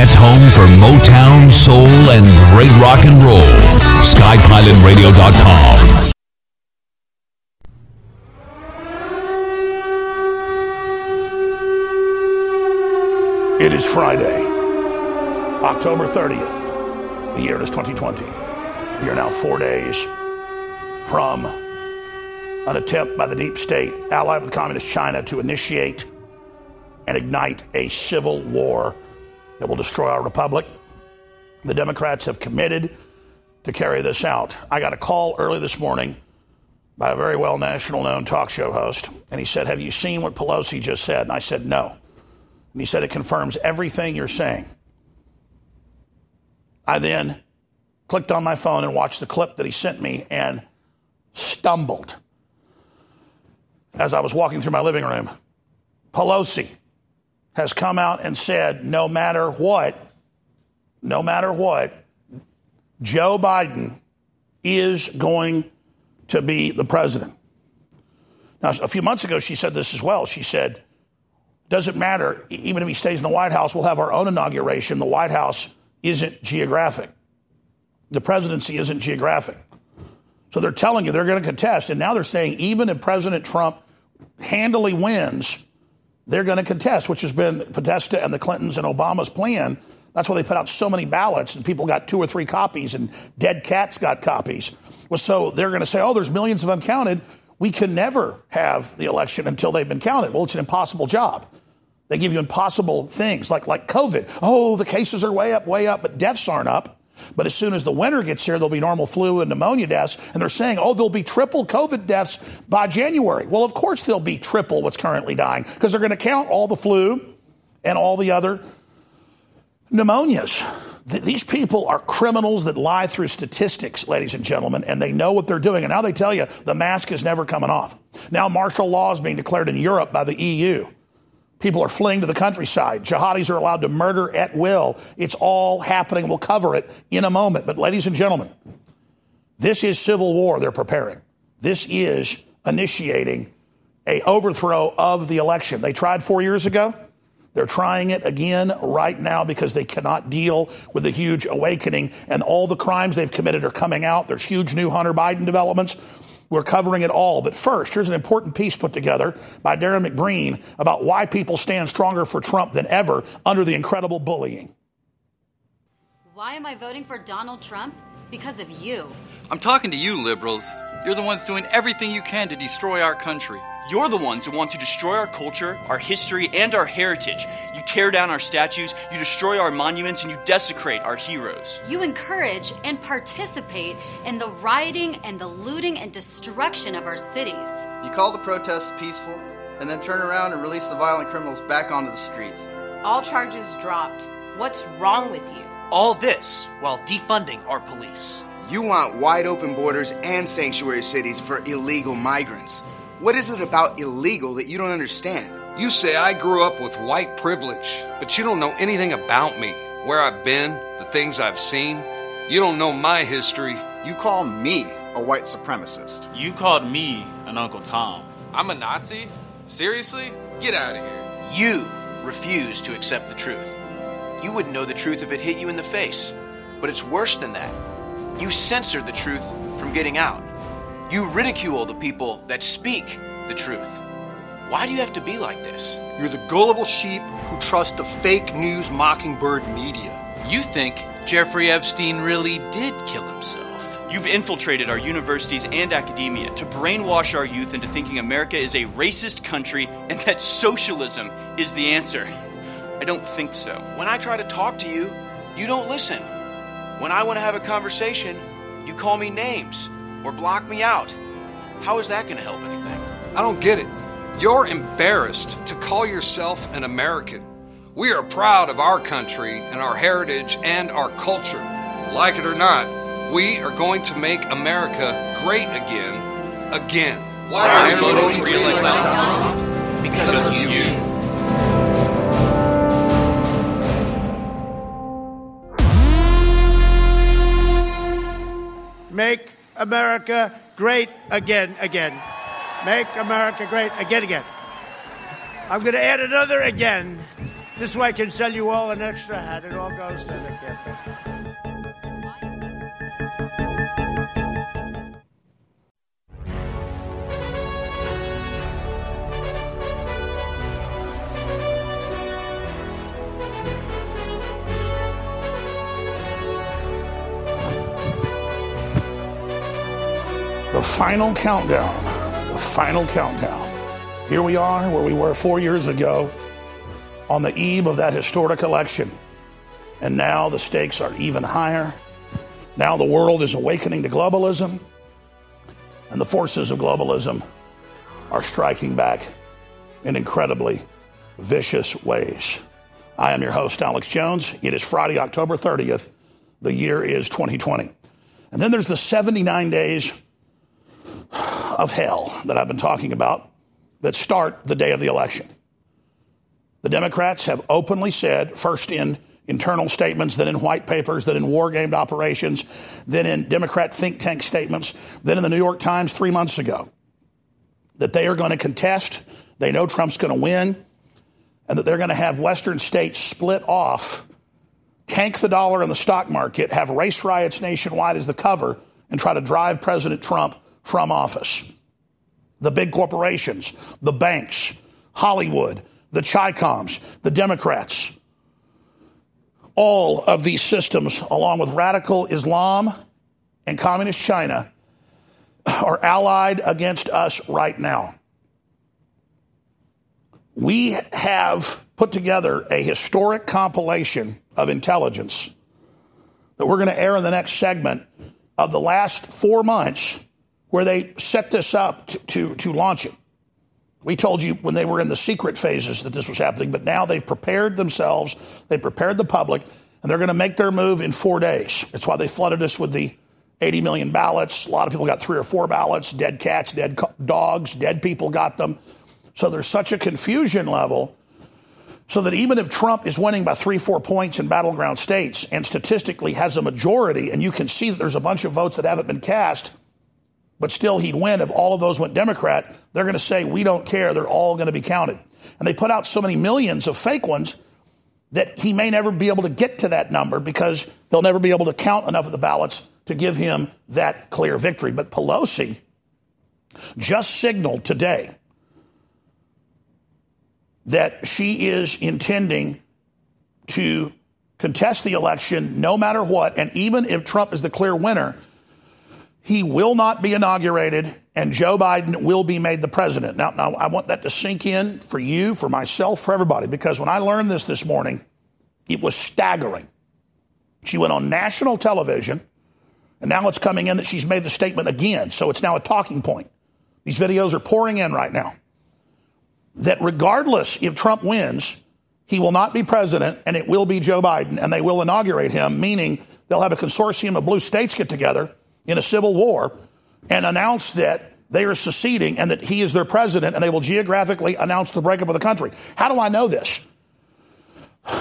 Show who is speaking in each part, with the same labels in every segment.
Speaker 1: Internet's home for Motown, soul, and great rock and roll. SkyPilotRadio.com.
Speaker 2: It is Friday, October 30th. The year is 2020. We are now four days from an attempt by the deep state, allied with Communist China, to initiate and ignite a civil war that will destroy our republic. The Democrats have committed to carry this out. I got a call early this morning by a very well national known talk show host, and he said, Have you seen what Pelosi just said? And I said, No. And he said, It confirms everything you're saying. I then clicked on my phone and watched the clip that he sent me and stumbled as I was walking through my living room. Pelosi has come out and said, no matter what, no matter what, Joe Biden is going to be the president. Now, a few months ago, she said this as well. She said, doesn't matter, even if he stays in the White House, we'll have our own inauguration. The White House isn't geographic, the presidency isn't geographic. So they're telling you they're going to contest. And now they're saying even if President Trump handily wins, they're going to contest, which has been Podesta and the Clintons and Obama's plan. That's why they put out so many ballots and people got two or three copies and dead cats got copies. Well, so they're going to say, oh, there's millions of uncounted. We can never have the election until they've been counted. Well, it's an impossible job. They give you impossible things like, like COVID. Oh, the cases are way up, way up, but deaths aren't up. But as soon as the winter gets here, there'll be normal flu and pneumonia deaths. And they're saying, oh, there'll be triple COVID deaths by January. Well, of course, there'll be triple what's currently dying because they're going to count all the flu and all the other pneumonias. Th- these people are criminals that lie through statistics, ladies and gentlemen, and they know what they're doing. And now they tell you the mask is never coming off. Now martial law is being declared in Europe by the EU. People are fleeing to the countryside. Jihadis are allowed to murder at will. It's all happening. We'll cover it in a moment. But, ladies and gentlemen, this is civil war they're preparing. This is initiating a overthrow of the election. They tried four years ago. They're trying it again right now because they cannot deal with the huge awakening and all the crimes they've committed are coming out. There's huge new Hunter Biden developments. We're covering it all. But first, here's an important piece put together by Darrin McBreen about why people stand stronger for Trump than ever under the incredible bullying.
Speaker 3: Why am I voting for Donald Trump? Because of you.
Speaker 4: I'm talking to you, liberals. You're the ones doing everything you can to destroy our country.
Speaker 5: You're the ones who want to destroy our culture, our history, and our heritage. You tear down our statues, you destroy our monuments, and you desecrate our heroes.
Speaker 3: You encourage and participate in the rioting and the looting and destruction of our cities.
Speaker 6: You call the protests peaceful, and then turn around and release the violent criminals back onto the streets.
Speaker 7: All charges dropped. What's wrong with you?
Speaker 8: All this while defunding our police.
Speaker 9: You want wide open borders and sanctuary cities for illegal migrants. What is it about illegal that you don't understand?
Speaker 10: You say I grew up with white privilege, but you don't know anything about me, where I've been, the things I've seen. You don't know my history.
Speaker 11: You call me a white supremacist.
Speaker 12: You called me an Uncle Tom.
Speaker 13: I'm a Nazi? Seriously? Get out of here.
Speaker 8: You refuse to accept the truth. You wouldn't know the truth if it hit you in the face. But it's worse than that. You censor the truth from getting out. You ridicule the people that speak the truth. Why do you have to be like this?
Speaker 14: You're the gullible sheep who trust the fake news mockingbird media.
Speaker 12: You think Jeffrey Epstein really did kill himself.
Speaker 5: You've infiltrated our universities and academia to brainwash our youth into thinking America is a racist country and that socialism is the answer. I don't think so.
Speaker 8: When I try to talk to you, you don't listen. When I want to have a conversation, you call me names or block me out. How is that going to help anything?
Speaker 10: I don't get it. You're embarrassed to call yourself an American. We are proud of our country and our heritage and our culture. Like it or not, we are going to make America great again, again.
Speaker 13: Why are you voting to re-elect Donald Trump?
Speaker 8: Because,
Speaker 13: because
Speaker 8: of
Speaker 13: you.
Speaker 8: you.
Speaker 15: Make America great again, again. Make America great again, again. I'm going to add another again. This way I can sell you all an extra hat. It all goes to the campaign.
Speaker 2: The final countdown. Final countdown. Here we are where we were four years ago on the eve of that historic election. And now the stakes are even higher. Now the world is awakening to globalism, and the forces of globalism are striking back in incredibly vicious ways. I am your host, Alex Jones. It is Friday, October 30th. The year is 2020. And then there's the 79 days of hell that I've been talking about that start the day of the election. The Democrats have openly said, first in internal statements, then in white papers, then in war gamed operations, then in Democrat think tank statements, then in the New York Times three months ago, that they are going to contest. They know Trump's going to win, and that they're going to have Western states split off, tank the dollar in the stock market, have race riots nationwide as the cover, and try to drive President Trump from office. The big corporations, the banks, Hollywood, the Chicoms, the Democrats, all of these systems, along with radical Islam and communist China, are allied against us right now. We have put together a historic compilation of intelligence that we're going to air in the next segment of the last four months where they set this up to, to, to launch it. We told you when they were in the secret phases that this was happening, but now they've prepared themselves, they prepared the public, and they're going to make their move in four days. That's why they flooded us with the 80 million ballots. A lot of people got three or four ballots dead cats, dead dogs, dead people got them. So there's such a confusion level. So that even if Trump is winning by three, four points in battleground states and statistically has a majority, and you can see that there's a bunch of votes that haven't been cast, but still he'd win if all of those went Democrat, they're going to say, we don't care. They're all going to be counted. And they put out so many millions of fake ones that he may never be able to get to that number because they'll never be able to count enough of the ballots to give him that clear victory. But Pelosi just signaled today that she is intending to contest the election no matter what. And even if Trump is the clear winner, he will not be inaugurated and Joe Biden will be made the president. Now, now, I want that to sink in for you, for myself, for everybody, because when I learned this this morning, it was staggering. She went on national television, and now it's coming in that she's made the statement again. So it's now a talking point. These videos are pouring in right now. That regardless if Trump wins, he will not be president and it will be Joe Biden, and they will inaugurate him, meaning they'll have a consortium of blue states get together in a civil war and announce that they are seceding and that he is their president and they will geographically announce the breakup of the country. How do I know this?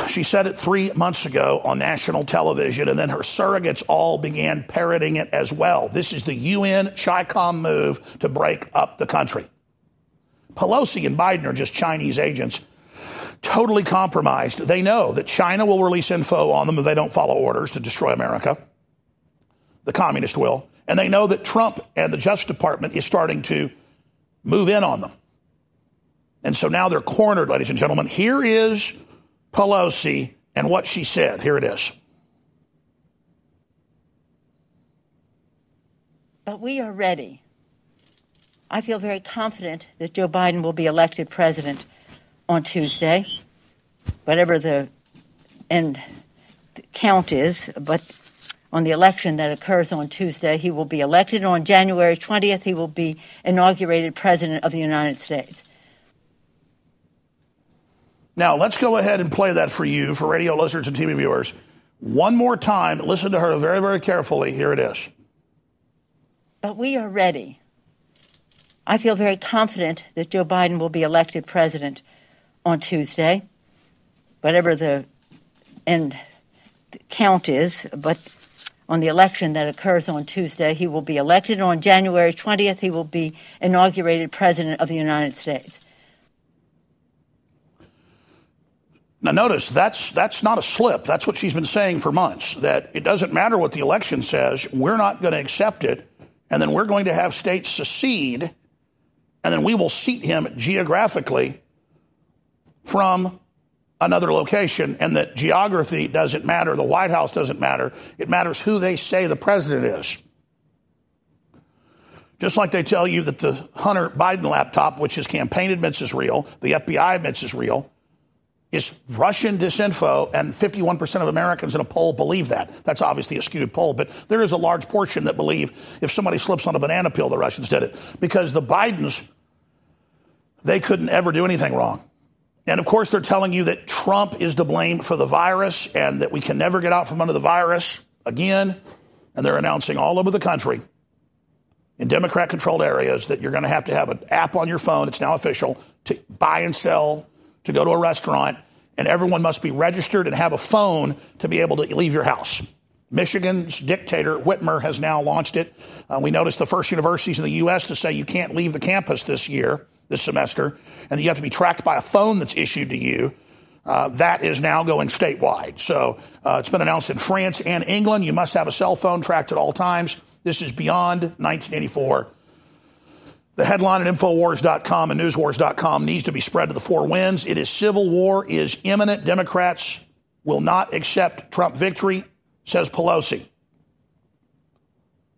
Speaker 2: She said it three months ago on national television, and then her surrogates all began parroting it as well. This is the UN CHICOM move to break up the country. Pelosi and Biden are just Chinese agents, totally compromised. They know that China will release info on them if they don't follow orders to destroy America. The communist will. And they know that Trump and the Justice Department is starting to move in on them. And so now they're cornered, ladies and gentlemen. Here is Pelosi and what she said. Here it is.
Speaker 16: But we are ready. I feel very confident that Joe Biden will be elected president on Tuesday, whatever the end count is. But on the election that occurs on Tuesday, he will be elected. On January 20th, he will be inaugurated president of the United States.
Speaker 2: Now, let's go ahead and play that for you, for radio listeners and TV viewers. One more time. Listen to her very, very carefully. Here it is.
Speaker 16: But we are ready. I feel very confident that Joe Biden will be elected president on Tuesday, whatever the end count is. But on the election that occurs on Tuesday, he will be elected. On January 20th, he will be inaugurated president of the United States.
Speaker 2: Now, notice that's that's not a slip. That's what she's been saying for months. That it doesn't matter what the election says. We're not going to accept it, and then we're going to have states secede, and then we will seat him geographically from another location, and that geography doesn't matter. The White House doesn't matter. It matters who they say the president is. Just like they tell you that the Hunter Biden laptop, which his campaign admits is real, the FBI admits is real, is Russian disinfo, and 51% of Americans in a poll believe that. That's obviously a skewed poll, but there is a large portion that believe if somebody slips on a banana peel, the Russians did it. Because the Bidens, they couldn't ever do anything wrong. And of course, they're telling you that Trump is to blame for the virus and that we can never get out from under the virus again. And they're announcing all over the country in Democrat controlled areas that you're going to have to have an app on your phone, it's now official, to buy and sell, to go to a restaurant, and everyone must be registered and have a phone to be able to leave your house. Michigan's dictator, Whitmer, has now launched it. Uh, we noticed the first universities in the U.S. to say you can't leave the campus this year, this semester, and you have to be tracked by a phone that's issued to you. Uh, that is now going statewide. So uh, it's been announced in France and England. You must have a cell phone tracked at all times. This is beyond 1984. The headline at Infowars.com and Newswars.com needs to be spread to the four winds. It is civil war is imminent. Democrats will not accept Trump victory, says Pelosi.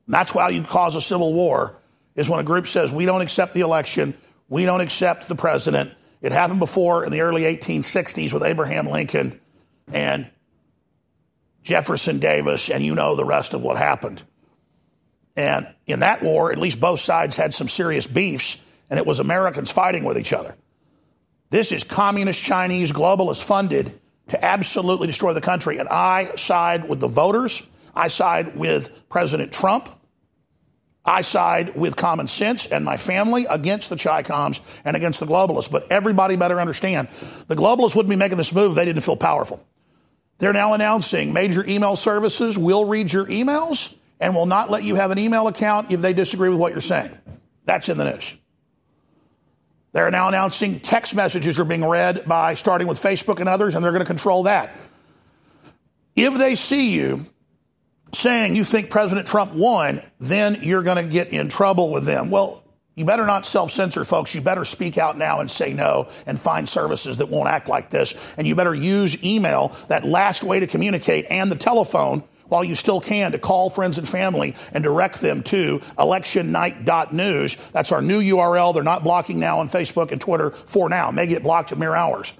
Speaker 2: And that's why you cause a civil war, is when a group says, we don't accept the election, we don't accept the president. It happened before in the early 1860s with Abraham Lincoln and Jefferson Davis, and you know the rest of what happened. And in that war, at least both sides had some serious beefs, and it was Americans fighting with each other. This is communist Chinese globalist funded to absolutely destroy the country. And I side with the voters. I side with President Trump. I side with common sense and my family against the Chi-Coms and against the globalists. But everybody better understand the globalists wouldn't be making this move if they didn't feel powerful. They're now announcing major email services will read your emails and will not let you have an email account if they disagree with what you're saying. That's in the news. They're now announcing text messages are being read by starting with Facebook and others, and they're going to control that. If they see you saying you think President Trump won, then you're going to get in trouble with them. Well, you better not self censor, folks. You better speak out now and say no and find services that won't act like this. And you better use email, that last way to communicate, and the telephone while you still can to call friends and family and direct them to electionnight.news. That's our new URL. They're not blocking now on Facebook and Twitter for now. May get blocked in mere hours.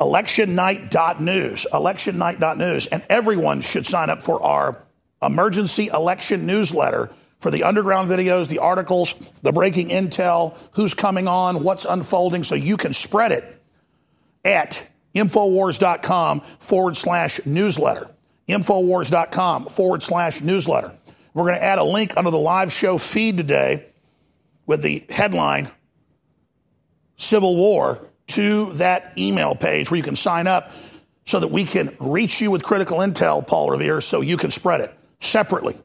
Speaker 2: electionnight.news, electionnight.news. And everyone should sign up for our emergency election newsletter for the underground videos, the articles, the breaking intel, who's coming on, what's unfolding, so you can spread it at Infowars.com forward slash newsletter. Infowars.com forward slash newsletter. We're going to add a link under the live show feed today with the headline Civil War to that email page where you can sign up so that we can reach you with critical intel, Paul Revere, so you can spread it separately.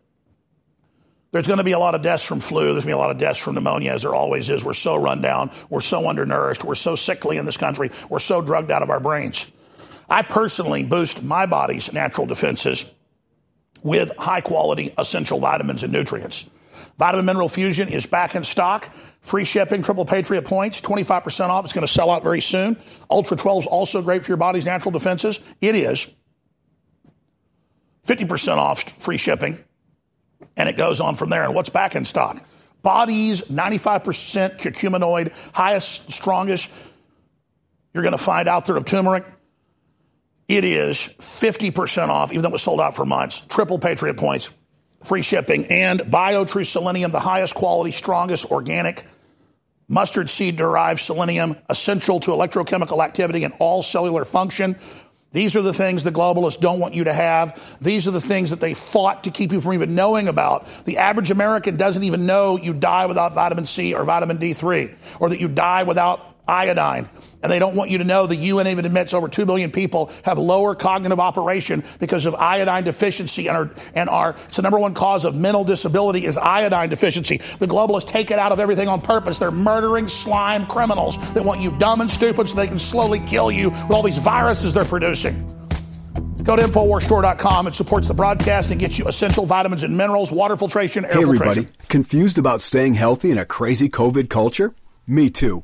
Speaker 2: There's going to be a lot of deaths from flu. There's going to be a lot of deaths from pneumonia, as there always is. We're so run down. We're so undernourished. We're so sickly in this country. We're so drugged out of our brains. I personally boost my body's natural defenses with high quality essential vitamins and nutrients. Vitamin Mineral Fusion is back in stock. Free shipping, triple Patriot points, 25% off. It's going to sell out very soon. Ultra 12 is also great for your body's natural defenses. It is 50% off free shipping, and it goes on from there. And what's back in stock? Body's 95% curcuminoid, highest, strongest. You're going to find out there of turmeric. It is 50% off, even though it was sold out for months. Triple Patriot points, free shipping, and BioTrue Selenium, the highest quality, strongest organic mustard seed derived selenium, essential to electrochemical activity and all cellular function. These are the things the globalists don't want you to have. These are the things that they fought to keep you from even knowing about. The average American doesn't even know you die without vitamin C or vitamin D3, or that you die without iodine. And they don't want you to know the UN even admits over 2 billion people have lower cognitive operation because of iodine deficiency and are, and are it's the number one cause of mental disability is iodine deficiency. The globalists take it out of everything on purpose. They're murdering slime criminals that want you dumb and stupid so they can slowly kill you with all these viruses they're producing. Go to InfoWarsStore.com. It supports the broadcast and gets you essential vitamins and minerals, water filtration, air
Speaker 17: hey
Speaker 2: filtration.
Speaker 17: everybody, confused about staying healthy in a crazy COVID culture? Me too.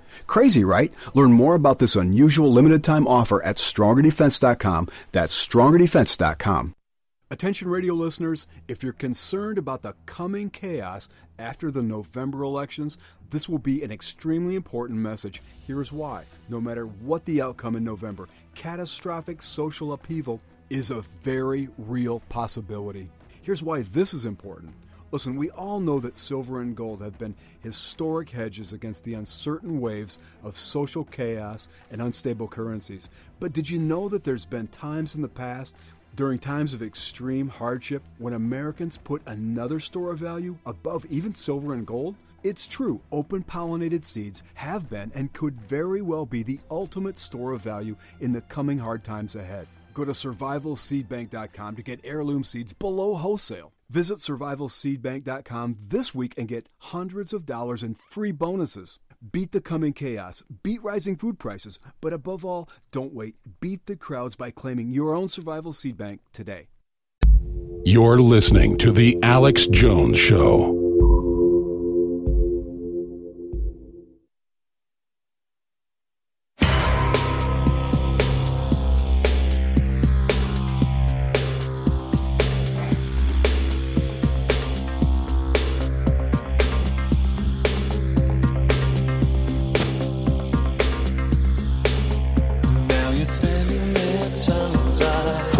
Speaker 17: Crazy, right? Learn more about this unusual limited time offer at strongerdefense.com. That's strongerdefense.com. Attention radio listeners, if you're concerned about the coming chaos after the November elections, this will be an extremely important message. Here's why. No matter what the outcome in November, catastrophic social upheaval is a very real possibility. Here's why this is important. Listen, we all know that silver and gold have been historic hedges against the uncertain waves of social chaos and unstable currencies. But did you know that there's been times in the past during times of extreme hardship when Americans put another store of value above even silver and gold? It's true, open pollinated seeds have been and could very well be the ultimate store of value in the coming hard times ahead. Go to survivalseedbank.com to get heirloom seeds below wholesale. Visit survivalseedbank.com this week and get hundreds of dollars in free bonuses. Beat the coming chaos, beat rising food prices, but above all, don't wait. Beat the crowds by claiming your own survival seed bank today.
Speaker 18: You're listening to The Alex Jones Show.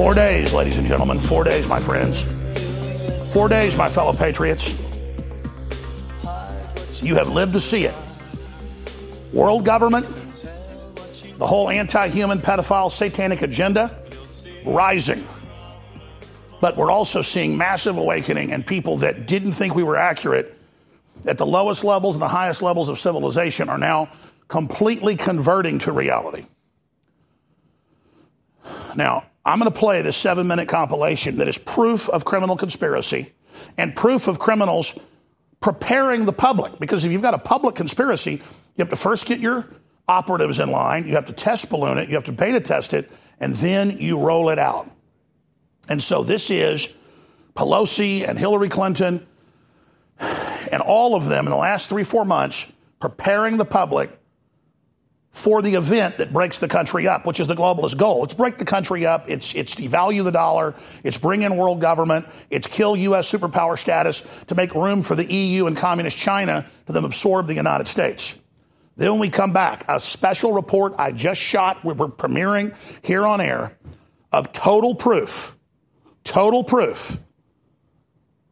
Speaker 2: Four days, ladies and gentlemen. Four days, my friends. Four days, my fellow patriots. You have lived to see it. World government, the whole anti human pedophile satanic agenda rising. But we're also seeing massive awakening and people that didn't think we were accurate at the lowest levels and the highest levels of civilization are now completely converting to reality. Now, I'm going to play this seven minute compilation that is proof of criminal conspiracy and proof of criminals preparing the public. Because if you've got a public conspiracy, you have to first get your operatives in line, you have to test balloon it, you have to beta test it, and then you roll it out. And so this is Pelosi and Hillary Clinton and all of them in the last three, four months preparing the public for the event that breaks the country up, which is the globalist goal. It's break the country up. It's, it's devalue the dollar. It's bring in world government. It's kill U.S. superpower status to make room for the EU and communist China to then absorb the United States. Then we come back, a special report I just shot, we're premiering here on air, of total proof, total proof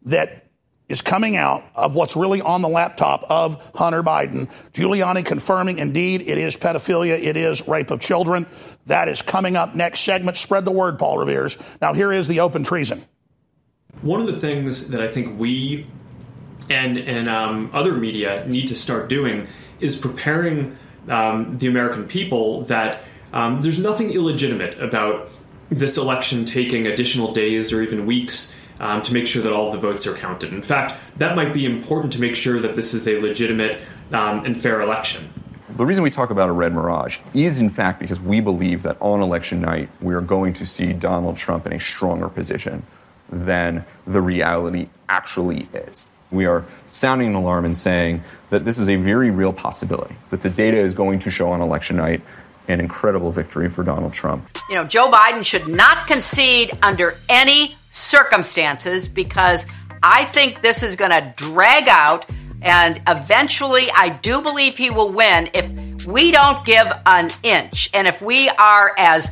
Speaker 2: that is coming out of what's really on the laptop of Hunter Biden. Giuliani confirming indeed it is pedophilia, it is rape of children. That is coming up next segment. Spread the word, Paul Revere's. Now, here is the open treason.
Speaker 19: One of the things that I think we and and um, other media need to start doing is preparing um, the American people that um, there's nothing illegitimate about this election taking additional days or even weeks um, to make sure that all the votes are counted. In fact, that might be important to make sure that this is a legitimate um, and fair election.
Speaker 20: The reason we talk about a red mirage is, in fact, because we believe that on election night, we are going to see Donald Trump in a stronger position than the reality actually is. We are sounding an alarm and saying that this is a very real possibility, that the data is going to show on election night an incredible victory for Donald Trump.
Speaker 21: You know, Joe Biden should not concede under any circumstances because I think this is going to drag out and eventually I do believe he will win if we don't give an inch and if we are as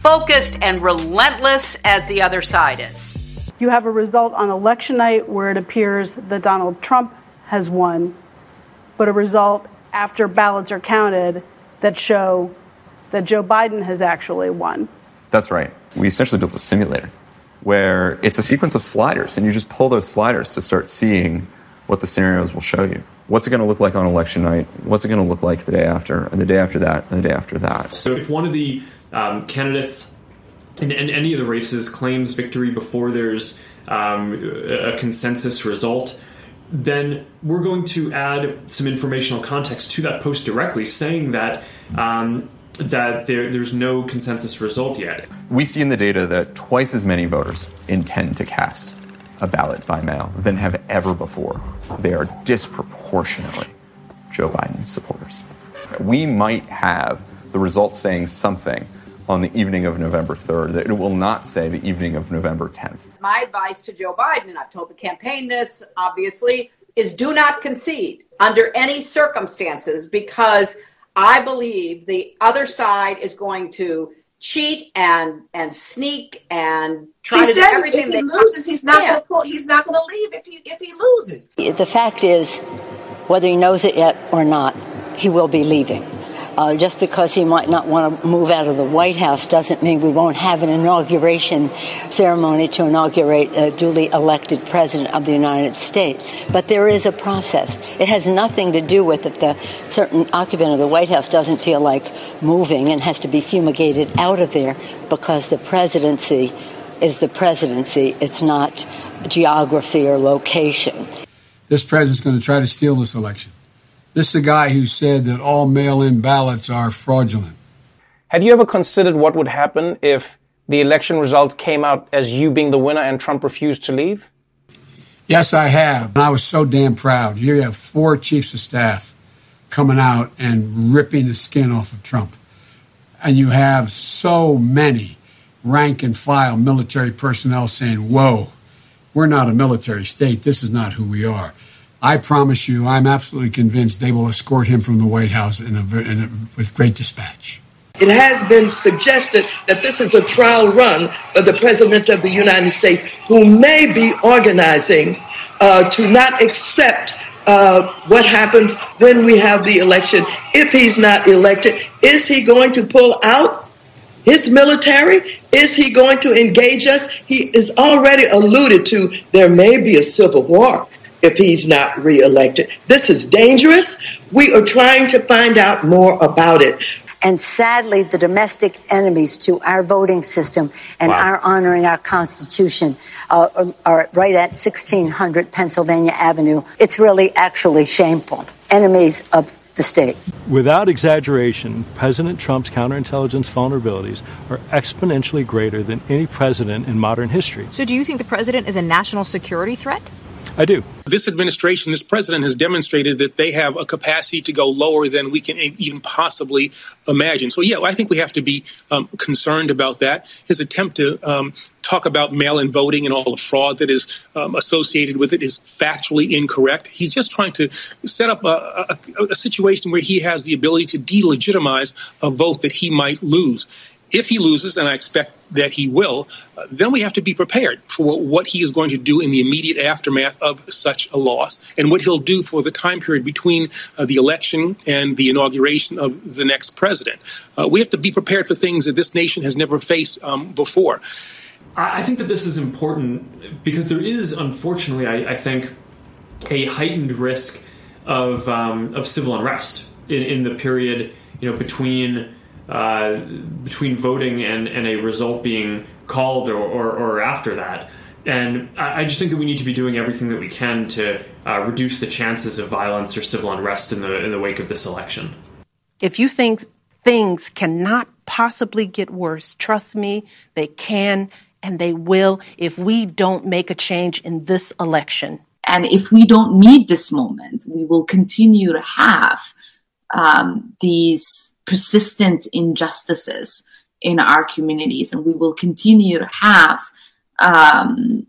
Speaker 21: focused and relentless as the other side is.
Speaker 22: You have a result on election night where it appears that Donald Trump has won, but a result after ballots are counted that show that Joe Biden has actually won.
Speaker 20: That's right. We essentially built a simulator where it's a sequence of sliders, and you just pull those sliders to start seeing what the scenarios will show you. What's it going to look like on election night? What's it going to look like the day after, and the day after that, and the day after that?
Speaker 19: So if one of the um, candidates in, in, any of the races claims victory before there's um, a consensus result, then we're going to add some informational context to that post directly, saying that um, that there, there's no consensus result yet.
Speaker 20: We see in the data that twice as many voters intend to cast a ballot by mail than have ever before. They are disproportionately Joe Biden supporters. We might have the results saying something on the evening of November 3rd that it will not say the evening of November 10th.
Speaker 21: My advice to Joe Biden, and I've told the campaign this obviously, is do not concede under any circumstances because I believe the other side is going to cheat and and sneak and try
Speaker 23: he
Speaker 21: to do
Speaker 23: said
Speaker 21: everything
Speaker 23: if
Speaker 21: they
Speaker 23: he loses, he's not
Speaker 21: can.
Speaker 23: going to he's not going to leave if he if he loses.
Speaker 24: The fact is, whether he knows it yet or not, he will be leaving. Uh, just because he might not want to move out of the White House doesn't mean we won't have an inauguration ceremony to inaugurate a duly elected president of the United States. But there is a process. It has nothing to do with that the certain occupant of the White House doesn't feel like moving and has to be fumigated out of there because the presidency is the presidency. It's not geography or location.
Speaker 25: This president's going to try to steal this election. This is a guy who said that all mail in ballots are fraudulent.
Speaker 26: Have you ever considered what would happen if the election result came out as you being the winner and Trump refused to leave?
Speaker 25: Yes, I have. And I was so damn proud. Here you have four chiefs of staff coming out and ripping the skin off of Trump. And you have so many rank and file military personnel saying, whoa, we're not a military state. This is not who we are. I promise you, I'm absolutely convinced they will escort him from the White House in a, in a, with great dispatch.
Speaker 27: It has been suggested that this is a trial run for the President of the United States, who may be organizing uh, to not accept uh, what happens when we have the election. If he's not elected, is he going to pull out his military? Is he going to engage us? He is already alluded to there may be a civil war if he's not reelected. This is dangerous. We are trying to find out more about it.
Speaker 24: And sadly, the domestic enemies to our voting system and
Speaker 27: Wow.
Speaker 24: our honoring our Constitution uh, are right at 1600 Pennsylvania Avenue. It's really actually shameful. Enemies of the state.
Speaker 28: Without exaggeration, President Trump's counterintelligence vulnerabilities are exponentially greater than any president in modern history.
Speaker 29: So, do you think the president is a national security threat?
Speaker 28: I do.
Speaker 30: This administration, this president has demonstrated that they have a capacity to go lower than we can even possibly imagine. So, yeah, I think we have to be um, concerned about that. His attempt to um, talk about mail in voting and all the fraud that is um, associated with it is factually incorrect. He's just trying to set up a, a, a situation where he has the ability to delegitimize a vote that he might lose. If he loses, and I expect that he will, uh, then we have to be prepared for what he is going to do in the immediate aftermath of such a loss and what he'll do for the time period between uh, the election and the inauguration of the next president. Uh, we have to be prepared for things that this nation has never faced um, before.
Speaker 19: I think that this is important because there is, unfortunately, I, I think, a heightened risk of um, of civil unrest in, in the period you know between uh, between voting and, and a result being called or, or, or after that. And I, I just think that we need to be doing everything that we can to uh, reduce the chances of violence or civil unrest in the in the wake of this election.
Speaker 31: If you think things cannot possibly get worse, trust me, they can and they will if we don't make a change in this election.
Speaker 32: And if we don't meet this moment, we will continue to have um, these persistent injustices in our communities, and we will continue to have um,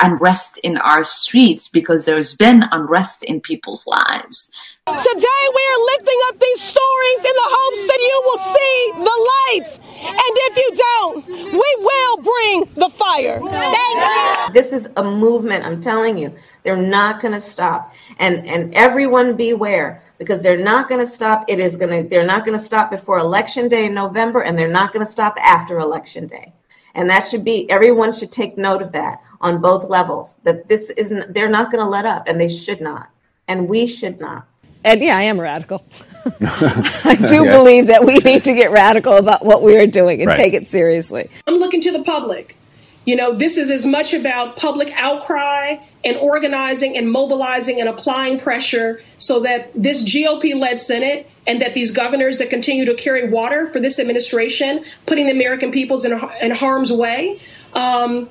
Speaker 32: unrest in our streets because there's been unrest in people's lives.
Speaker 33: Today we are lifting up these stories in the hopes that you will see the light. And if you don't, we will bring the fire. Thank
Speaker 34: you. This is a movement, I'm telling you. They're not going to stop. And and everyone beware because they're not going to stop. It is going to they're not going to stop before election day in November and they're not going to stop after election day. And that should be everyone should take note of that on both levels. That this isn't they're not going to let up and they should not. And we should not.
Speaker 35: And yeah, I am radical. I do yeah. believe that we need to get radical about what we are doing and right. take it seriously.
Speaker 36: I'm looking to the public. You know, this is as much about public outcry and organizing and mobilizing and applying pressure so that this GOP led Senate and that these governors that continue to carry water for this administration, putting the American peoples in, in harm's way, um,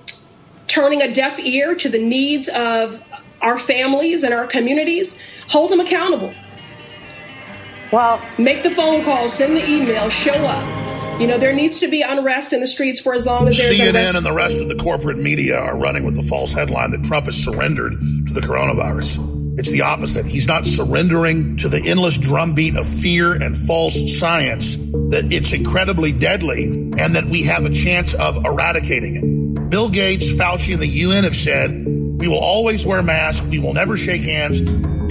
Speaker 36: turning a deaf ear to the needs of our families and our communities, hold them accountable.
Speaker 35: Well,
Speaker 36: make the phone call, send the email, show up. You know, there needs to be unrest in the streets for as long as there's
Speaker 2: CNN
Speaker 36: unrest.
Speaker 2: and the rest of the corporate media are running with the false headline that Trump has surrendered to the coronavirus. It's the opposite. He's not surrendering to the endless drumbeat of fear and false science that it's incredibly deadly and that we have a chance of eradicating it. Bill Gates, Fauci, and the UN have said we will always wear masks. We will never shake hands.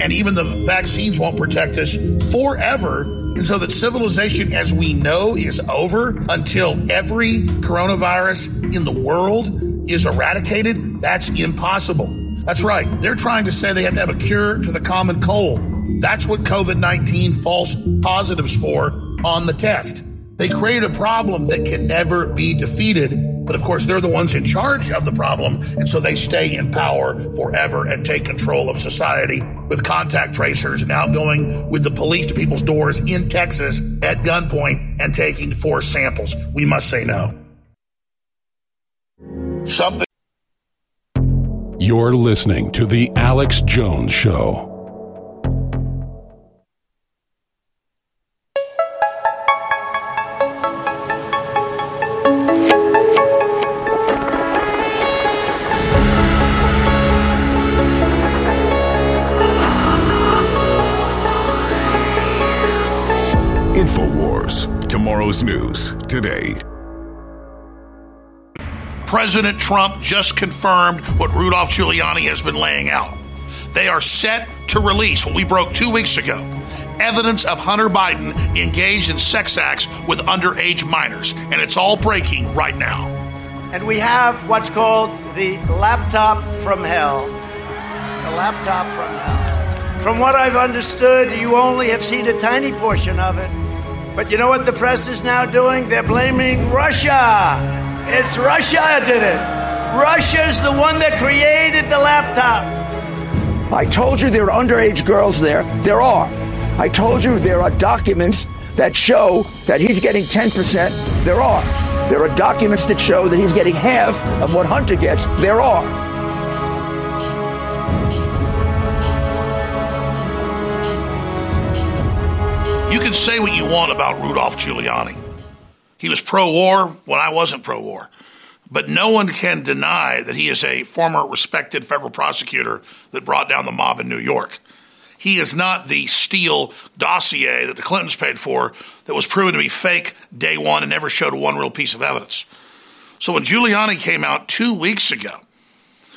Speaker 2: And even the vaccines won't protect us forever. And so that civilization as we know is over until every coronavirus in the world is eradicated. That's impossible. That's right. They're trying to say they have to have a cure to the common cold. That's what COVID 19 false positives for on the test. They create a problem that can never be defeated but of course, they're the ones in charge of the problem. And so they stay in power forever and take control of society with contact tracers now going with the police to people's doors in Texas at gunpoint and taking forced samples. We must say no. Something.
Speaker 18: You're listening to The Alex Jones Show. News today.
Speaker 2: President Trump just confirmed what Rudolph Giuliani has been laying out. They are set to release what we broke two weeks ago evidence of Hunter Biden engaged in sex acts with underage minors. And it's all breaking right now.
Speaker 15: And we have what's called the laptop from hell. The laptop from hell. From what I've understood, you only have seen a tiny portion of it. But you know what the press is now doing? They're blaming Russia. It's Russia that did it. Russia's the one that created the laptop.
Speaker 37: I told you there are underage girls there. There are. I told you there are documents that show that he's getting 10%. There are. There are documents that show that he's getting half of what Hunter gets. There are.
Speaker 2: You can say what you want about Rudolph Giuliani. He was pro war when I wasn't pro war. But no one can deny that he is a former respected federal prosecutor that brought down the mob in New York. He is not the Steele dossier that the Clintons paid for that was proven to be fake day one and never showed one real piece of evidence. So when Giuliani came out two weeks ago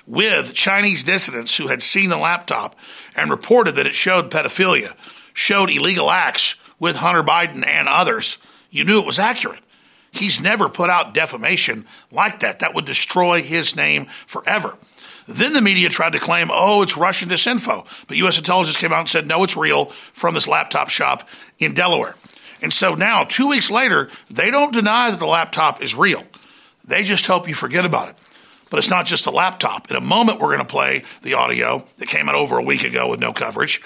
Speaker 2: with Chinese dissidents who had seen the laptop and reported that it showed pedophilia, showed illegal acts with Hunter Biden and others, you knew it was accurate. He's never put out defamation like that. That would destroy his name forever. Then the media tried to claim, oh, it's Russian disinfo. But U.S. intelligence came out and said, no, it's real from this laptop shop in Delaware. And so now, two weeks later, they don't deny that the laptop is real. They just help you forget about it. But it's not just the laptop. In a moment, we're going to play the audio that came out over a week ago with no coverage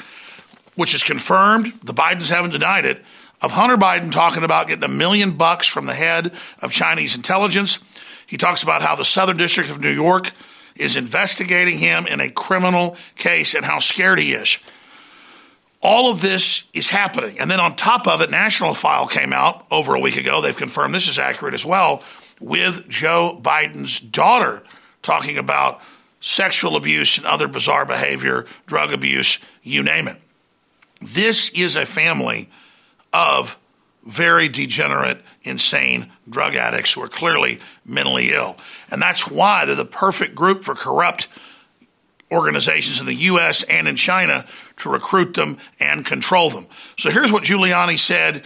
Speaker 2: which is confirmed, the Bidens haven't denied it, of Hunter Biden talking about getting a million bucks from the head of Chinese intelligence. He talks about how the Southern District of New York is investigating him in a criminal case and how scared he is. All of this is happening. And then on top of it, National File came out over a week ago. They've confirmed this is accurate as well with Joe Biden's daughter talking about sexual abuse and other bizarre behavior, drug abuse, you name it. This is a family of very degenerate, insane drug addicts who are clearly mentally ill. And that's why they're the perfect group for corrupt organizations in the US and in China to recruit them and control them. So here's what Giuliani said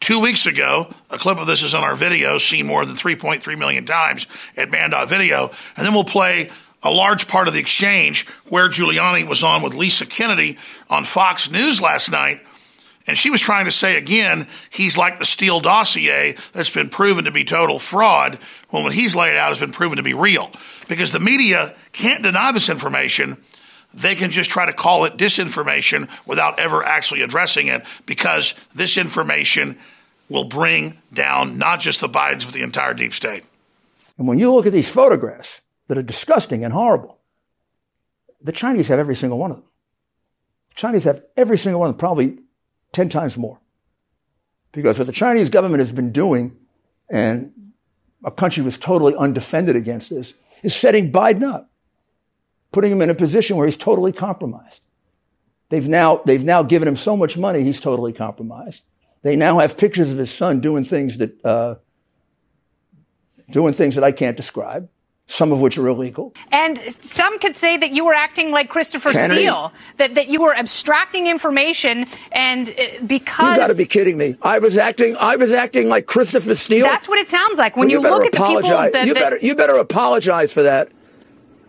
Speaker 2: two weeks ago. A clip of this is on our video, seen more than 3.3 million times at Banned.video. And then we'll play a large part of the exchange where Giuliani was on with Lisa Kennedy on Fox News last night. And she was trying to say again, he's like the Steele dossier that's been proven to be total fraud, when what he's laid out has been proven to be real. Because the media can't deny this information. They can just try to call it disinformation without ever actually addressing it because this information will bring down not just the Bidens, but the entire deep state.
Speaker 37: And when you look at these photographs that are disgusting and horrible, the Chinese have every single one of them. The Chinese have every single one of them, probably 10 times more. Because what the Chinese government has been doing, and a country was totally undefended against this, is setting Biden up, putting him in a position where he's totally compromised. They've now, they've now given him so much money, he's totally compromised. They now have pictures of his son doing things that, uh, doing things that I can't describe some of which are illegal.
Speaker 38: And some could say that you were acting like Christopher
Speaker 37: Kennedy.
Speaker 38: Steele, that, that you were abstracting information, and uh, because
Speaker 37: You got to be kidding me! I was acting. I was acting like Christopher Steele.
Speaker 38: that's what it sounds like when
Speaker 37: Well,
Speaker 38: you,
Speaker 37: better
Speaker 38: look at the people
Speaker 37: apologize.
Speaker 38: that,
Speaker 37: you better you better apologize for that.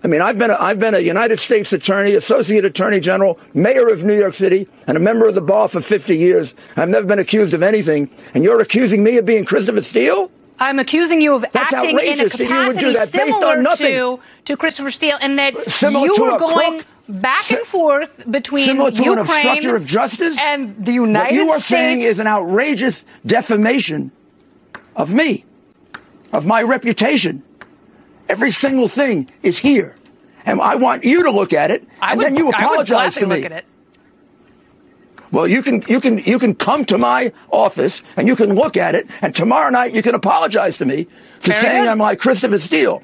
Speaker 37: I mean, I've been a, I've been a United States Attorney, Associate Attorney General, Mayor of New York City, and a member of the bar for 50 years. I've never been accused of anything, and you're accusing me of being Christopher Steele?
Speaker 38: I'm accusing you of
Speaker 37: That's
Speaker 38: acting in a
Speaker 37: outrageous that you would do
Speaker 38: capacity
Speaker 37: that based on
Speaker 38: similar
Speaker 37: nothing.
Speaker 38: to to Christopher Steele, and that
Speaker 37: Similar
Speaker 38: you were going
Speaker 37: crook?
Speaker 38: back and forth between
Speaker 37: Similar to
Speaker 38: Ukraine
Speaker 37: an obstructor of justice?
Speaker 38: and the United States.
Speaker 37: What you are
Speaker 38: States.
Speaker 37: saying is an outrageous defamation of me, of my reputation. Every single thing is here. And I want you to look at it,
Speaker 38: I
Speaker 37: and
Speaker 38: would,
Speaker 37: then you apologize to me.
Speaker 38: Look at it.
Speaker 37: Well, you can you can you can come to my office and you can look at it, and tomorrow night you can apologize to me for saying. I'm like Christopher Steele.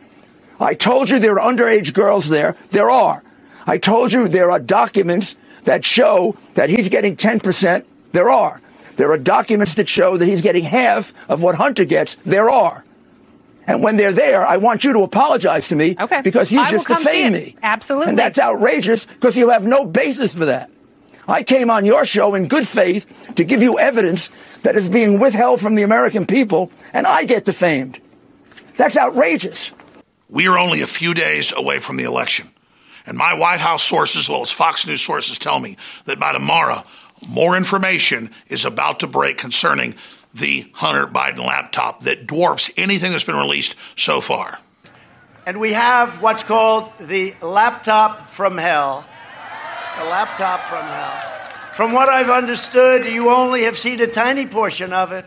Speaker 37: I told you there are underage girls there. There are. I told you there are documents that show that he's getting 10%. There are. There are documents that show that he's getting half of what Hunter gets. There are. And when they're there, I want you to apologize to me
Speaker 38: Okay.
Speaker 37: because you
Speaker 38: I
Speaker 37: just defamed me.
Speaker 38: Absolutely.
Speaker 37: And that's outrageous because you have no basis for that. I came on your show in good faith to give you evidence that is being withheld from the American people, and I get defamed. That's outrageous.
Speaker 2: We are only a few days away from the election. And my White House sources, as well as Fox News sources, tell me that by tomorrow, more information is about to break concerning the Hunter Biden laptop that dwarfs anything that's been released so far.
Speaker 15: And we have what's called the laptop from hell. The laptop from hell. From what I've understood, you only have seen a tiny portion of it.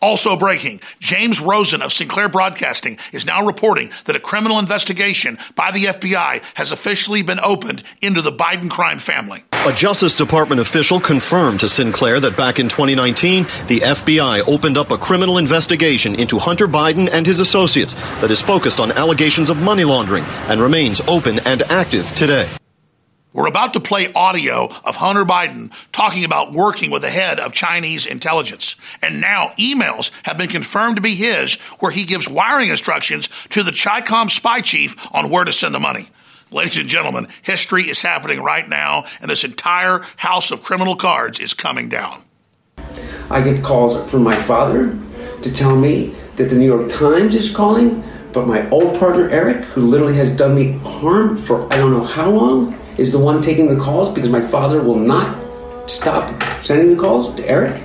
Speaker 2: Also breaking, James Rosen of Sinclair Broadcasting is now reporting that a criminal investigation by the FBI has officially been opened into the Biden crime family.
Speaker 39: A Justice Department official confirmed to Sinclair that back in 2019, the FBI opened up a criminal investigation into Hunter Biden and his associates that is focused on allegations of money laundering and remains open and active today.
Speaker 2: We're about to play audio of Hunter Biden talking about working with the head of Chinese intelligence. And now emails have been confirmed to be his where he gives wiring instructions to the Chicom spy chief on where to send the money. Ladies and gentlemen, history is happening right now, and this entire house of criminal cards is coming down.
Speaker 40: I get calls from my father to tell me that the New York Times is calling, but my old partner Eric, who literally has done me harm for I don't know how long, is the one taking the calls because my father will not stop sending the calls to Eric.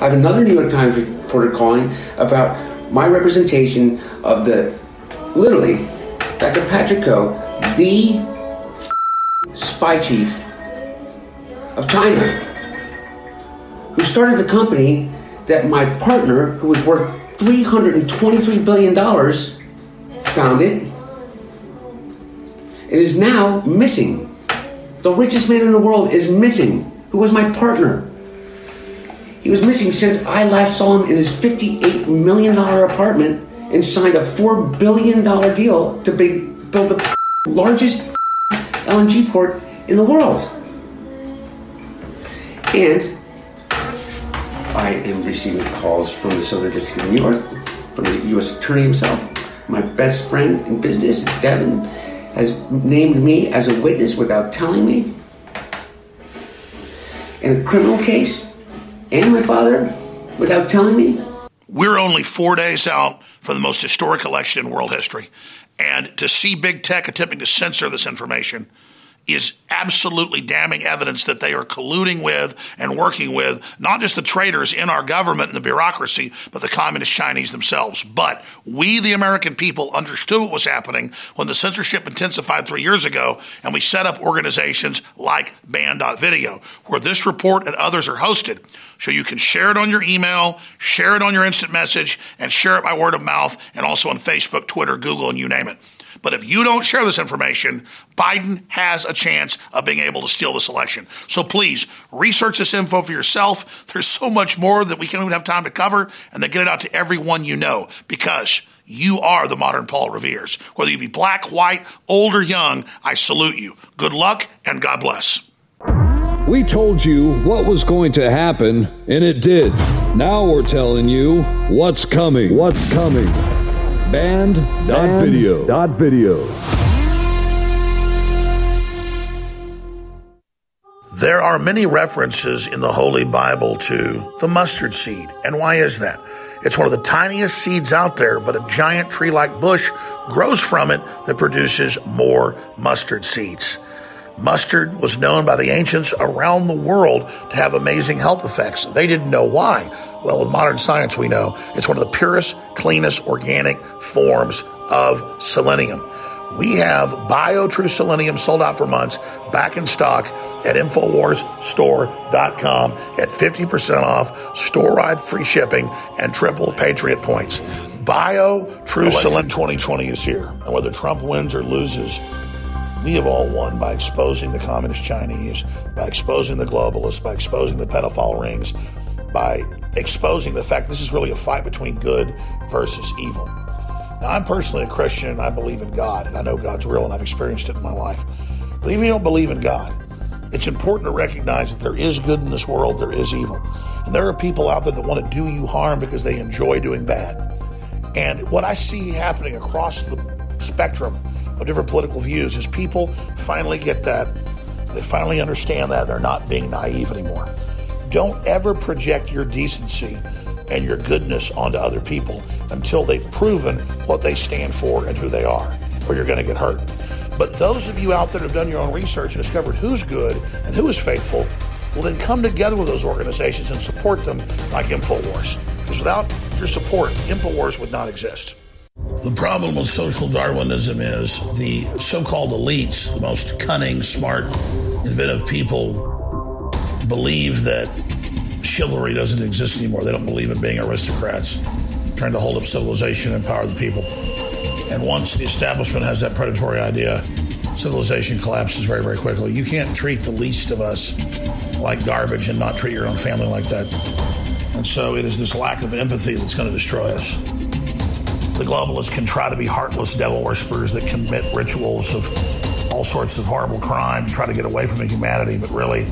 Speaker 40: I have another New York Times reporter calling about my representation of the literally Dr. Patrick the spy chief of China who started the company that my partner, who was worth $323 billion, founded and is now missing. The richest man in the world is missing, who was my partner. He was missing since I last saw him in his $58 million apartment and signed a $4 billion deal to build the largest LNG port in the world. And I am receiving calls from the Southern District of New York, from the U.S. Attorney himself. My best friend in business, Devin, has named me as a witness without telling me in a criminal case, and my father without telling me.
Speaker 2: We're only four days out from the most historic election in world history. And to see big tech attempting to censor this information is absolutely damning evidence that they are colluding with and working with not just the traitors in our government and the bureaucracy, but the communist Chinese themselves. But we, the American people, understood what was happening when the censorship intensified three years ago, and we set up organizations like Banned.video, where this report and others are hosted. So you can share it on your email, share it on your instant message, and share it by word of mouth, and also on Facebook, Twitter, Google, and you name it. But if you don't share this information, Biden has a chance of being able to steal this election. So please research this info for yourself. There's so much more that we can't even have time to cover, and then get it out to everyone you know because you are the modern Paul Revere's. Whether you be black, white, old, or young, I salute you. Good luck and God bless.
Speaker 41: We told you what was going to happen, and it did. Now we're telling you what's coming. What's coming? Banned. Dot video. Dot video.
Speaker 2: There are many references in the Holy Bible to the mustard seed. And why is that? It's one of the tiniest seeds out there, but a giant tree like bush grows from it that produces more mustard seeds. Mustard was known by the ancients around the world to have amazing health effects. They didn't know why. Well, with modern science, we know it's one of the purest, cleanest organic forms of selenium. We have Bio True Selenium sold out for months, back in stock at InfoWarsStore.com at 50% off, store wide free shipping, and triple Patriot points. Bio True Selenium 2020 is here. And whether Trump wins or loses, we have all won by exposing the communist Chinese, by exposing the globalists, by exposing the pedophile rings, by exposing the fact this is really a fight between good versus evil. Now, I'm personally a Christian and I believe in God, and I know God's real and I've experienced it in my life. But even if you don't believe in God, it's important to recognize that there is good in this world, there is evil. And there are people out there that want to do you harm because they enjoy doing bad. And what I see happening across the spectrum of different political views is people finally get that. They finally understand that they're not being naive anymore. Don't ever project your decency and your goodness onto other people until they've proven what they stand for and who they are, or you're going to get hurt. But those of you out there who have done your own research and discovered who's good and who is faithful, will then come together with those organizations and support them like InfoWars. Because without your support, InfoWars would not exist. The problem with social Darwinism is the so called elites, the most cunning, smart, inventive people, believe that chivalry doesn't exist anymore. They don't believe in being aristocrats, trying to hold up civilization and empower the people. And once the establishment has that predatory idea, civilization collapses very, very quickly. You can't treat the least of us like garbage and not treat your own family like that. And so it is this lack of empathy that's going to destroy us. The globalists can try to be heartless devil worshippers that commit rituals of all sorts of horrible crime, try to get away from humanity, but really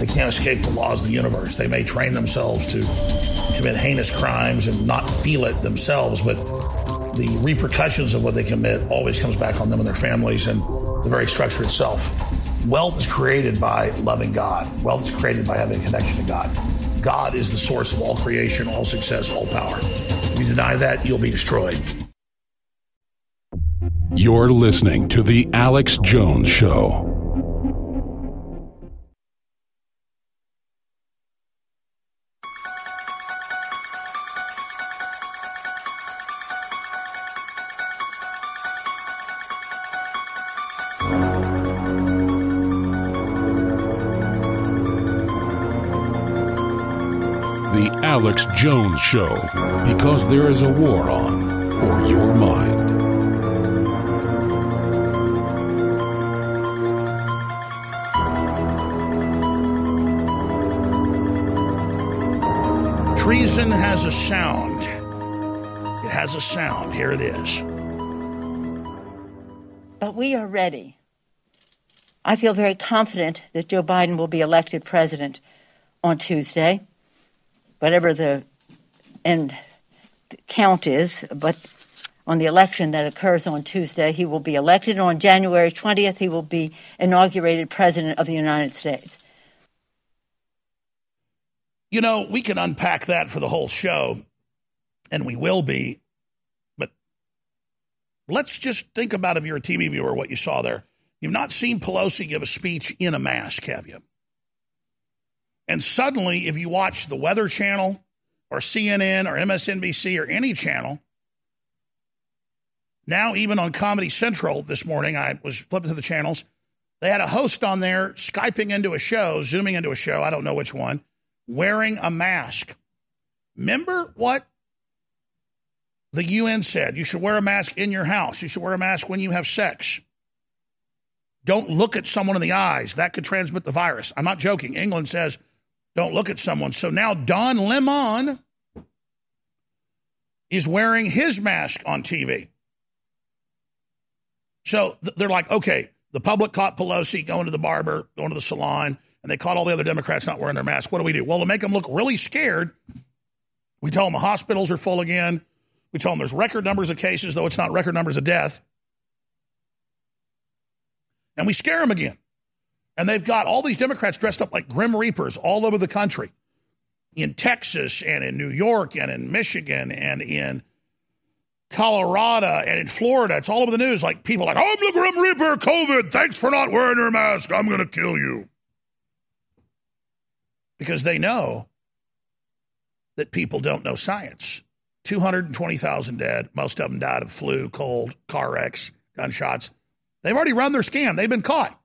Speaker 2: they can't escape the laws of the universe. They may train themselves to commit heinous crimes and not feel it themselves, but the repercussions of what they commit always comes back on them and their families and the very structure itself. Wealth is created by loving God. Wealth is created by having a connection to God. God is the source of all creation, all success, all power. If you deny that, you'll be destroyed.
Speaker 18: You're listening to The Alex Jones Show. Alex Jones Show because there is a war on for your mind.
Speaker 2: Treason has a sound. It has a sound. Here it is.
Speaker 24: But we are ready. I feel very confident that Joe Biden will be elected president on Tuesday whatever the end count is. But on the election that occurs on Tuesday, he will be elected. On January 20th, he will be inaugurated president of the United States.
Speaker 2: You know, we can unpack that for the whole show, and we will be. But let's just think about if you're a TV viewer what you saw there. You've not seen Pelosi give a speech in a mask, have you? And suddenly, if you watch the Weather Channel or CNN or MSNBC or any channel, now even on Comedy Central this morning, I was flipping through the channels. They had a host on there Skyping into a show, zooming into a show, I don't know which one, wearing a mask. Remember what the UN said? You should wear a mask in your house. You should wear a mask when you have sex. Don't look at someone in the eyes. That could transmit the virus. I'm not joking. England says don't look at someone. So now Don Lemon is wearing his mask on TV. So they're like, okay, the public caught Pelosi going to the barber, going to the salon, and they caught all the other Democrats not wearing their masks. What do we do? Well, to make them look really scared, we tell them the hospitals are full again. We tell them there's record numbers of cases, though it's not record numbers of death and we scare them again. And they've got all these Democrats dressed up like Grim Reapers all over the country in Texas and in New York and in Michigan and in Colorado and in Florida. It's all over the news. Like people like, Oh, I'm the Grim Reaper, COVID. Thanks for not wearing your mask. I'm going to kill you. Because they know that people don't know science. 220,000 dead. Most of them died of flu, cold, car wrecks, gunshots. They've already run their scam. They've been caught.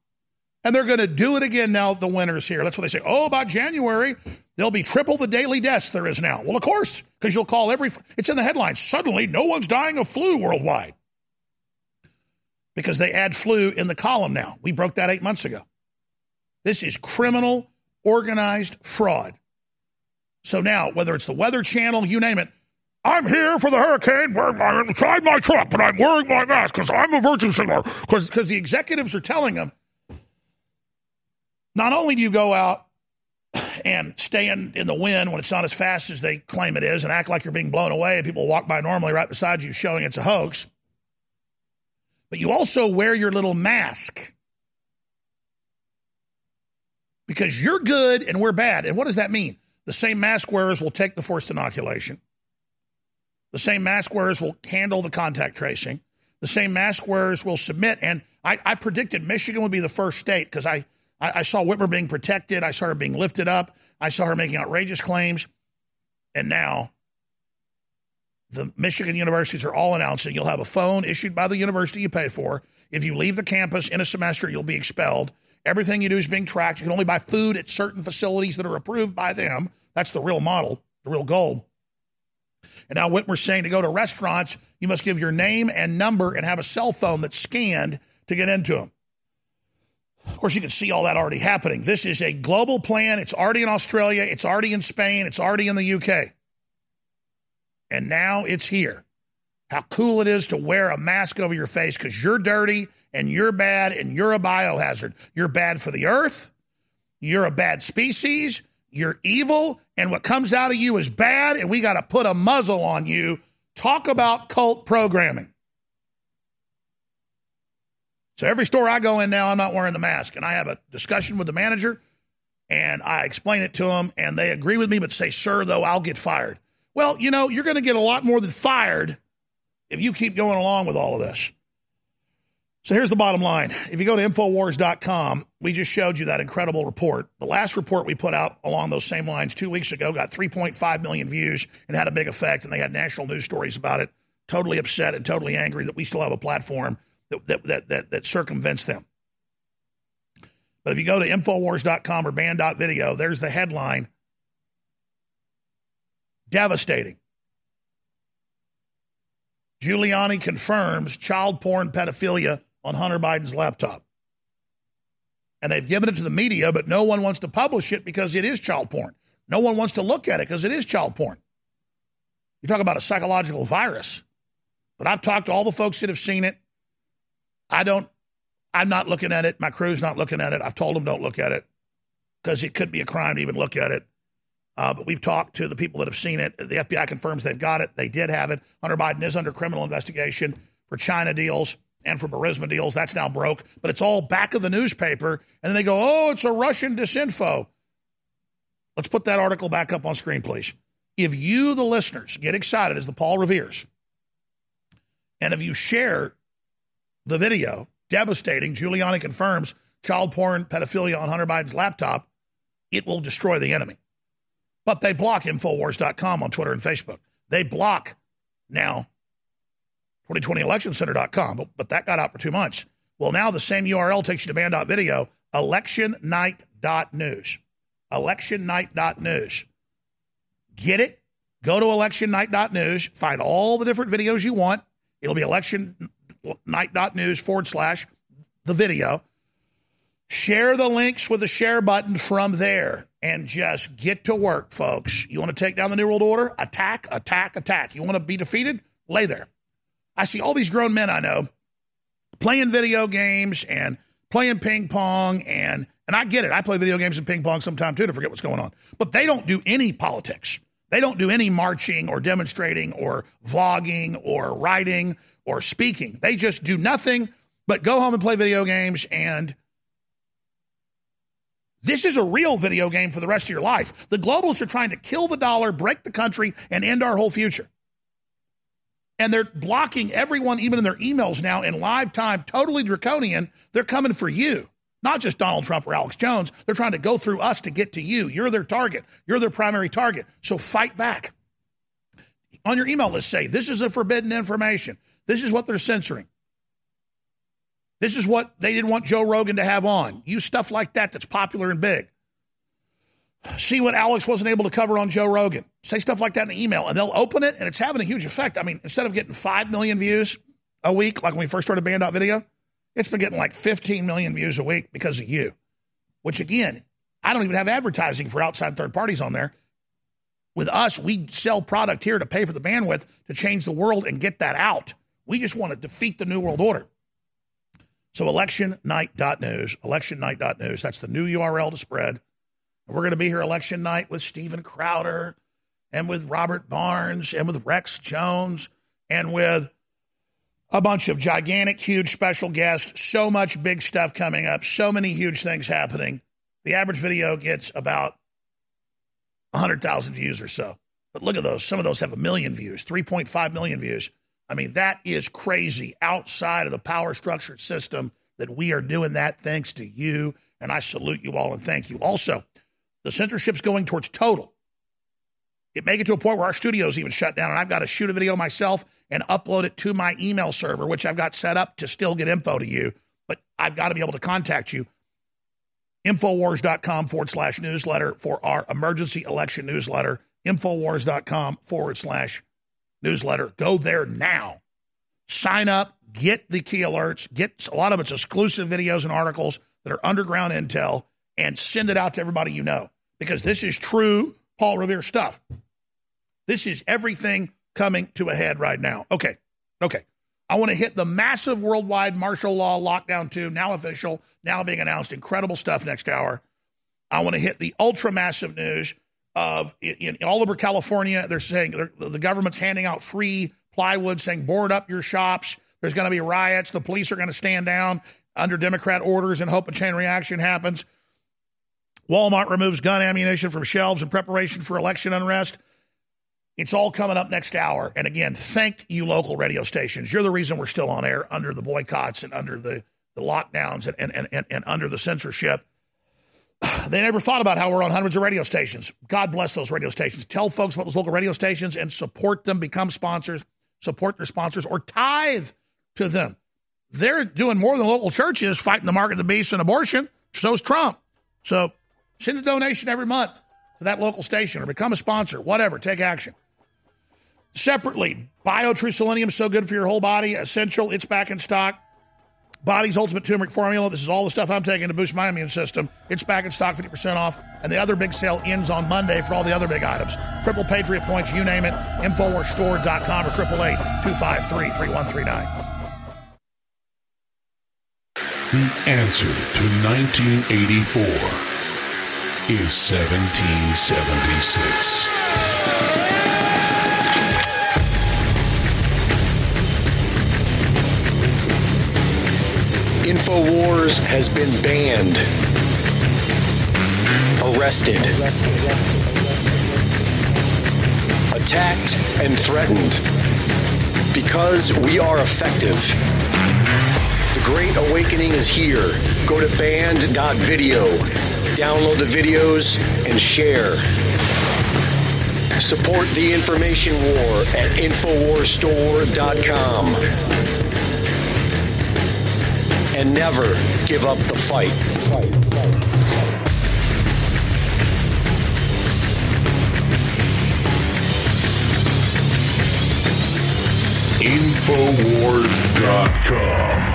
Speaker 2: And they're going to do it again now, the winter's here. That's what they say. Oh, about January, there'll be triple the daily deaths there is now. Well, of course, because you'll call every, it's in the headlines. Suddenly, no one's dying of flu worldwide. Because they add flu in the column now. We broke that eight months ago. This is criminal, organized fraud. So now, whether it's the Weather Channel, you name it, I'm here for the hurricane, I'm inside my truck, but I'm wearing my mask because I'm a virgin singer. Because the executives are telling them, not only do you go out and stay in, in the wind when it's not as fast as they claim it is and act like you're being blown away and people walk by normally right beside you showing it's a hoax, but you also wear your little mask because you're good and we're bad. And what does that mean? The same mask wearers will take the forced inoculation. The same mask wearers will handle the contact tracing. The same mask wearers will submit. And I, I predicted Michigan would be the first state because I, I, I saw Whitmer being protected. I saw her being lifted up. I saw her making outrageous claims. And now the Michigan universities are all announcing you'll have a phone issued by the university you pay for. If you leave the campus in a semester, you'll be expelled. Everything you do is being tracked. You can only buy food at certain facilities that are approved by them. That's the real model, the real goal. And now Whitmer's saying to go to restaurants, you must give your name and number and have a cell phone that's scanned to get into them. Of course, you can see all that already happening. This is a global plan. It's already in Australia. It's already in Spain. It's already in the UK. And now it's here. How cool it is to wear a mask over your face because you're dirty and you're bad and you're a biohazard. You're bad for the earth. You're a bad species. You're evil, and what comes out of you is bad, and we got to put a muzzle on you. Talk about cult programming. So every store I go in now, I'm not wearing the mask, and I have a discussion with the manager, and I explain it to them, and they agree with me, but say, "Sir, though, I'll get fired." Well, you know, you're going to get a lot more than fired if you keep going along with all of this. So here's the bottom line. If you go to Infowars.com, we just showed you that incredible report. The last report we put out along those same lines two weeks ago got 3.5 million views and had a big effect, and they had national news stories about it. Totally upset and totally angry that we still have a platform that, that, that, that, that circumvents them. But if you go to Infowars.com or banned.video, there's the headline Devastating. Giuliani confirms child porn pedophilia on Hunter Biden's laptop. And they've given it to the media, but no one wants to publish it because it is child porn. No one wants to look at it because it is child porn. You talk about a psychological virus. But I've talked to all the folks that have seen it. I don't, I'm not looking at it. My crew's not looking at it. I've told them don't look at it because it could be a crime to even look at it. Uh, but we've talked to the people that have seen it. The FBI confirms they've got it. They did have it. Hunter Biden is under criminal investigation for China deals and for Burisma deals. That's now broke, but it's all back of the newspaper. And then they go, oh, it's a Russian disinfo. Let's put that article back up on screen, please. If you, the listeners, get excited as the Paul Revere's, and if you share the video, devastating, Giuliani confirms child porn, pedophilia on Hunter Biden's laptop, it will destroy the enemy. But they block Infowars.com on Twitter and Facebook. They block now 2020electioncenter.com, but, but that got out for two months. Well, now the same URL takes you to banned.video, electionnight.news. Electionnight.news. Get it? Go to electionnight.news, find all the different videos you want. It'll be electionnight.news forward slash the video. Share the links with the share button from there and just get to work, folks. You want to take down the New World Order? Attack, attack, attack. You want to be defeated? Lay there. I see all these grown men I know playing video games and playing ping pong and and I get it. I play video games and ping pong sometime too to forget what's going on. But they don't do any politics. They don't do any marching or demonstrating or vlogging or writing or speaking. They just do nothing but go home and play video games and this is a real video game for the rest of your life. The globalists are trying to kill the dollar, break the country, and end our whole future. And they're blocking everyone, even in their emails now in live time, totally draconian. They're coming for you, not just Donald Trump or Alex Jones. They're trying to go through us to get to you. You're their target, you're their primary target. So fight back. On your email list, say, This is a forbidden information. This is what they're censoring. This is what they didn't want Joe Rogan to have on. Use stuff like that that's popular and big see what Alex wasn't able to cover on Joe Rogan. Say stuff like that in the email, and they'll open it, and it's having a huge effect. I mean, instead of getting 5 million views a week, like when we first started Banned.video, it's been getting like 15 million views a week because of you. Which, again, I don't even have advertising for outside third parties on there. With us, we sell product here to pay for the bandwidth to change the world and get that out. We just want to defeat the New World Order. So, electionnight.news, electionnight.news, that's the new URL to spread. We're going to be here election night with Steven Crowder and with Robert Barnes and with Rex Jones and with a bunch of gigantic, huge special guests. So much big stuff coming up. So many huge things happening. The average video gets about 100,000 views or so. But look at those. Some of those have a million views, 3.5 million views. I mean, that is crazy outside of the power structured system that we are doing that thanks to you. And I salute you all and thank you. Also, the censorship's going towards total. It may get to a point where our studio's even shut down, and I've got to shoot a video myself and upload it to my email server, which I've got set up to still get info to you. But I've got to be able to contact you. Infowars.com forward slash newsletter for our emergency election newsletter. Infowars.com forward slash newsletter. Go there now. Sign up, get the key alerts, get a lot of it's exclusive videos and articles that are underground intel, and send it out to everybody you know because this is true Paul Revere stuff. This is everything coming to a head right now. Okay. Okay. I want to hit the massive worldwide martial law lockdown two, now official, now being announced. Incredible stuff next hour. I want to hit the ultra massive news of in, in all over California. They're saying they're, the government's handing out free plywood, saying board up your shops. There's going to be riots. The police are going to stand down under Democrat orders and hope a chain reaction happens. Walmart removes gun ammunition from shelves in preparation for election unrest. It's all coming up next hour. And again, thank you, local radio stations. You're the reason we're still on air under the boycotts and under the, the lockdowns and, and, and, and under the censorship. They never thought about how we're on hundreds of radio stations. God bless those radio stations. Tell folks about those local radio stations and support them, become sponsors, support their sponsors, or tithe to them. They're doing more than local churches fighting the market of the beast and abortion. So's Trump. So Send a donation every month to that local station or become a sponsor, whatever. Take action. Separately, BioTrue Selenium, is so good for your whole body, essential. It's back in stock. Body's Ultimate Turmeric Formula. This is all the stuff I'm taking to boost my immune system. It's back in stock, 50% off. And the other big sale ends on Monday for all the other big items. Triple Patriot Points, you name it. Infowarsstore.com or 888-253-3139.
Speaker 18: The answer to 1984 is 1776.
Speaker 42: InfoWars has been banned, arrested, attacked, and threatened because we are effective. The Great Awakening is here. Go to banned.video, download the videos, and share. Support the information war at InfoWarsStore.com. And never give up the fight.
Speaker 18: Infowars.com.